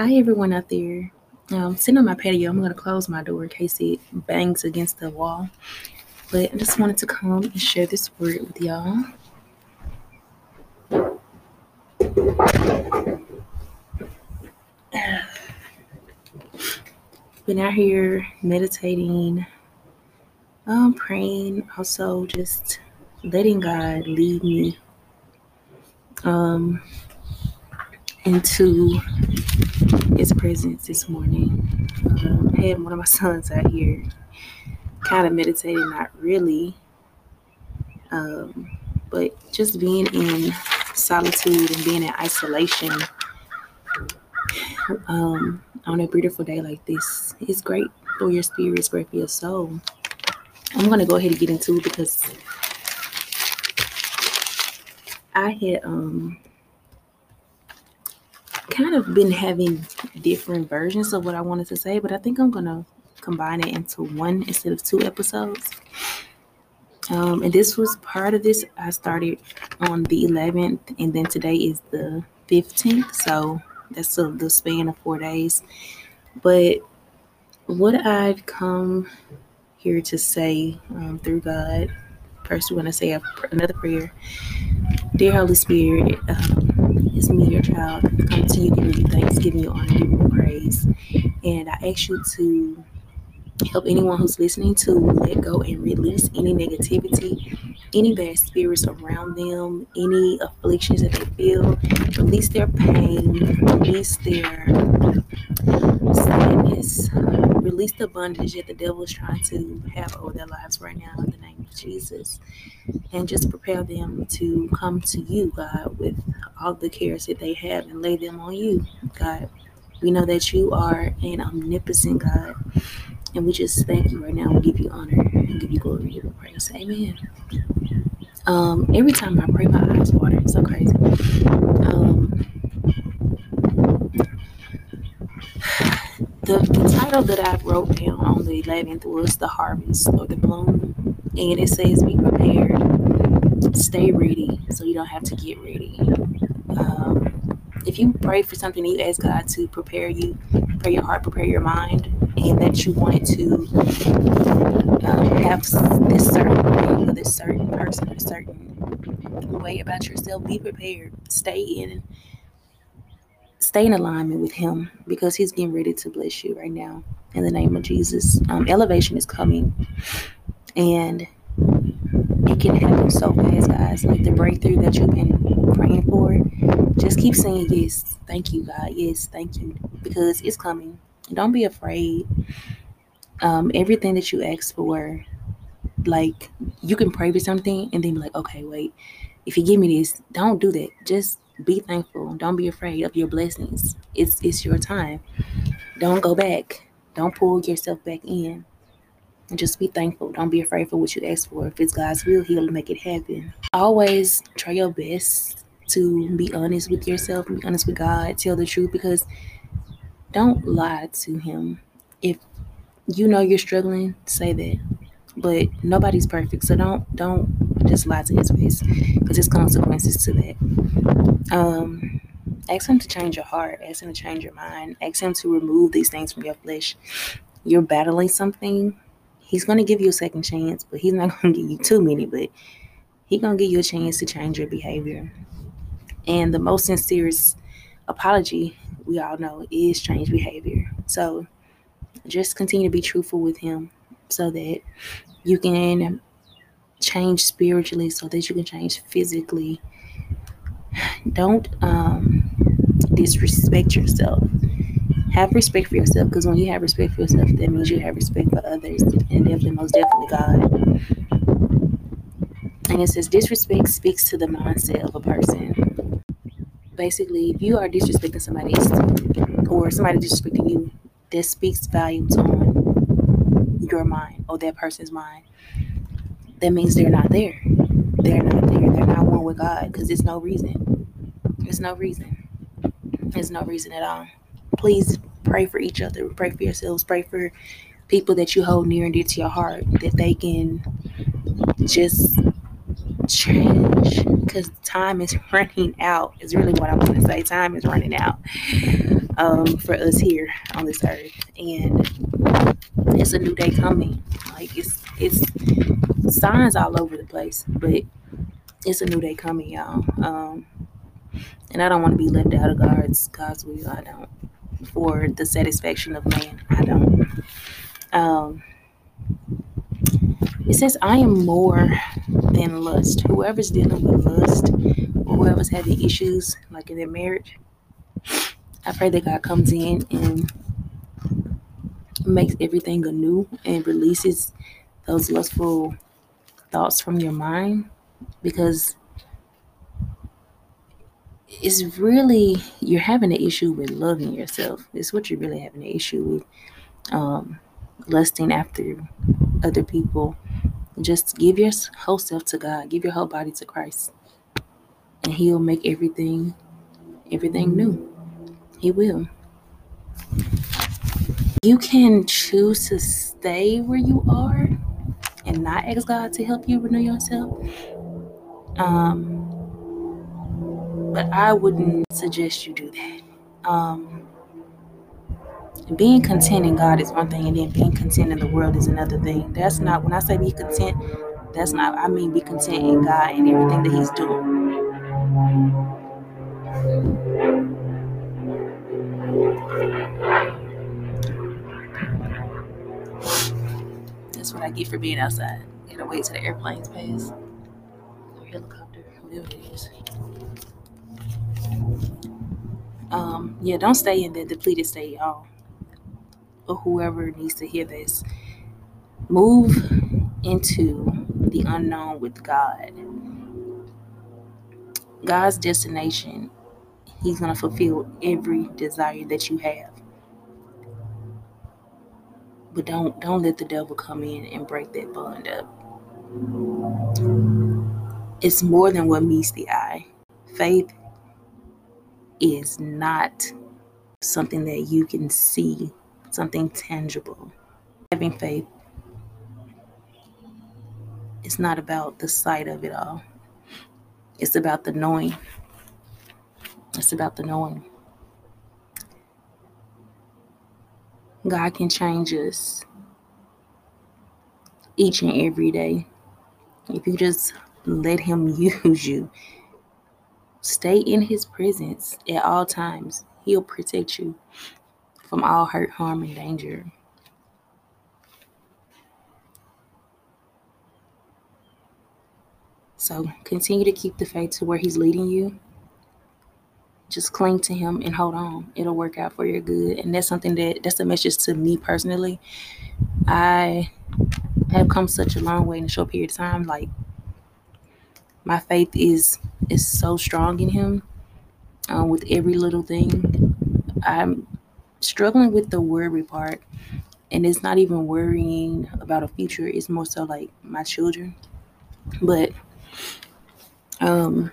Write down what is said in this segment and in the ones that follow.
Hi, everyone out there. Um, sitting on my patio, I'm going to close my door in case it bangs against the wall. But I just wanted to come and share this word with y'all. Been out here meditating, um, praying, also just letting God lead me um, into His presence this morning. Um, I had one of my sons out here, kind of meditating, not really, um, but just being in solitude and being in isolation um, on a beautiful day like this is great for your spirit, it's great for your soul. I'm going to go ahead and get into it because I had um kind of been having different versions of what I wanted to say, but I think I'm gonna combine it into one instead of two episodes. Um, and this was part of this. I started on the 11th, and then today is the 15th, so that's the span of four days. But what I've come here to say um, through God, first, we're going to say another prayer. Dear Holy Spirit, um, it's me, your child, come to you, giving you thanks, giving you honor, giving you praise. And I ask you to help anyone who's listening to let go and release any negativity, any bad spirits around them, any afflictions that they feel, release their pain, release their sadness, release the bondage that the devil is trying to have over their lives right now in the name Jesus. And just prepare them to come to you, God, with all the cares that they have and lay them on you, God. We know that you are an omnipotent God. And we just thank you right now. We give you honor and give you glory and praise. Amen. Um, every time I pray, my eyes water. It's so crazy. Um, the, the title that I wrote down on the 11th was The Harvest or The Bloom. And it says, Be prepared, stay ready so you don't have to get ready. Um, if you pray for something you ask God to prepare you, prepare your heart, prepare your mind, and that you wanted to uh, have this certain thing or this certain person a certain way about yourself, be prepared. Stay in stay in alignment with him because he's getting ready to bless you right now in the name of Jesus. Um, elevation is coming and it can happen so fast, guys. Like the breakthrough that you've been praying for, just keep saying yes. Thank you, God. Yes, thank you because it's coming. Don't be afraid. Um, everything that you ask for, like you can pray for something and then be like, okay, wait, if you give me this, don't do that. Just be thankful. Don't be afraid of your blessings. It's it's your time. Don't go back. Don't pull yourself back in. And just be thankful. Don't be afraid for what you ask for. If it's God's will, He'll make it happen. Always try your best to be honest with yourself, be honest with God, tell the truth because don't lie to Him. If you know you're struggling, say that. But nobody's perfect, so don't don't just lie to His face because there's consequences to that. Um, ask Him to change your heart. Ask Him to change your mind. Ask Him to remove these things from your flesh. You're battling something. He's gonna give you a second chance, but He's not gonna give you too many. But He's gonna give you a chance to change your behavior. And the most sincerest apology we all know is change behavior. So just continue to be truthful with Him so that you can change spiritually so that you can change physically. Don't um, disrespect yourself. Have respect for yourself because when you have respect for yourself, that means you have respect for others and definitely, most definitely, God. And it says disrespect speaks to the mindset of a person. Basically, if you are disrespecting somebody or somebody disrespecting you, that speaks volumes on your mind or that person's mind. That means they're not there. They're not there. They're not one with God because there's no reason. There's no reason. There's no reason at all. Please pray for each other. Pray for yourselves. Pray for people that you hold near and dear to your heart that they can just change because time is running out is really what i want to say time is running out um, for us here on this earth. And it's a new day coming. Like it's it's signs all over the place, but it's a new day coming, y'all. Um, and I don't want to be left out of God's God's will. I don't. For the satisfaction of man, I don't. Um, it says, I am more than lust. Whoever's dealing with lust, or whoever's having issues like in their marriage, I pray that God comes in and makes everything anew and releases those lustful thoughts from your mind because it's really you're having an issue with loving yourself. It's what you're really having an issue with. Um, lusting after other people. Just give your whole self to God. Give your whole body to Christ. And he'll make everything everything new. He will. You can choose to stay where you are and not ask God to help you renew yourself. Um, but I wouldn't suggest you do that. Um, being content in God is one thing, and then being content in the world is another thing. That's not when I say be content. That's not. I mean be content in God and everything that He's doing. That's what I get for being outside. Gotta wait till the airplanes pass. Or helicopter, whatever it is. Um, yeah, don't stay in the depleted state, y'all or whoever needs to hear this, move into the unknown with God. God's destination, He's going to fulfill every desire that you have. But don't don't let the devil come in and break that bond up. It's more than what meets the eye. Faith is not something that you can see something tangible. Having faith it's not about the sight of it all. It's about the knowing. It's about the knowing. God can change us each and every day. If you just let Him use you, stay in His presence at all times. He'll protect you from all hurt, harm, and danger. So continue to keep the faith to where He's leading you. Just cling to Him and hold on. It'll work out for your good. And that's something that that's a message to me personally. I have come such a long way in a short period of time. Like my faith is is so strong in Him. Um, with every little thing, I'm struggling with the worry part and it's not even worrying about a future. It's more so like my children. But um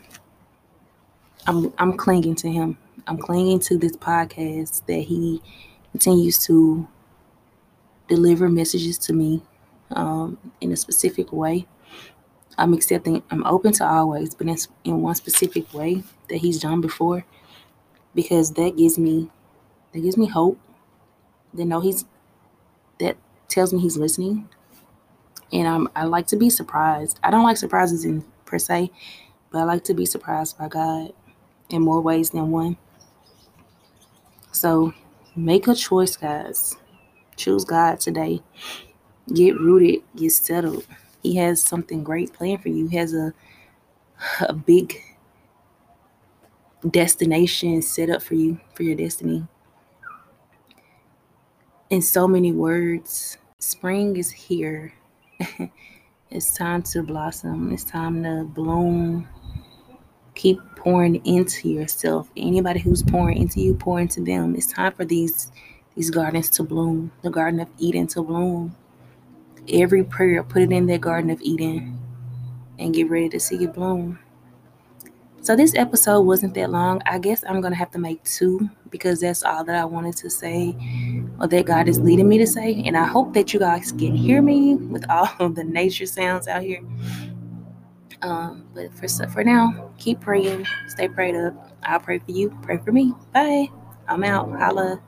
i'm i'm clinging to him. I'm clinging to this podcast that he continues to deliver messages to me um, in a specific way i'm accepting i'm open to always but in, in one specific way that he's done before because that gives me that gives me hope. That know he's that tells me he's listening. And um, I like to be surprised. I don't like surprises in per se, but I like to be surprised by God in more ways than one. So make a choice, guys. Choose God today. Get rooted, get settled. He has something great planned for you. He has a a big destination set up for you for your destiny in so many words. Spring is here. it's time to blossom. It's time to bloom. Keep pouring into yourself. Anybody who's pouring into you, pour into them. It's time for these these gardens to bloom. The Garden of Eden to bloom. Every prayer, put it in that Garden of Eden and get ready to see it bloom. So this episode wasn't that long. I guess I'm gonna have to make two because that's all that I wanted to say or that God is leading me to say. And I hope that you guys can hear me with all of the nature sounds out here. Um, but for for now, keep praying, stay prayed up. I'll pray for you, pray for me. Bye. I'm out. Holla.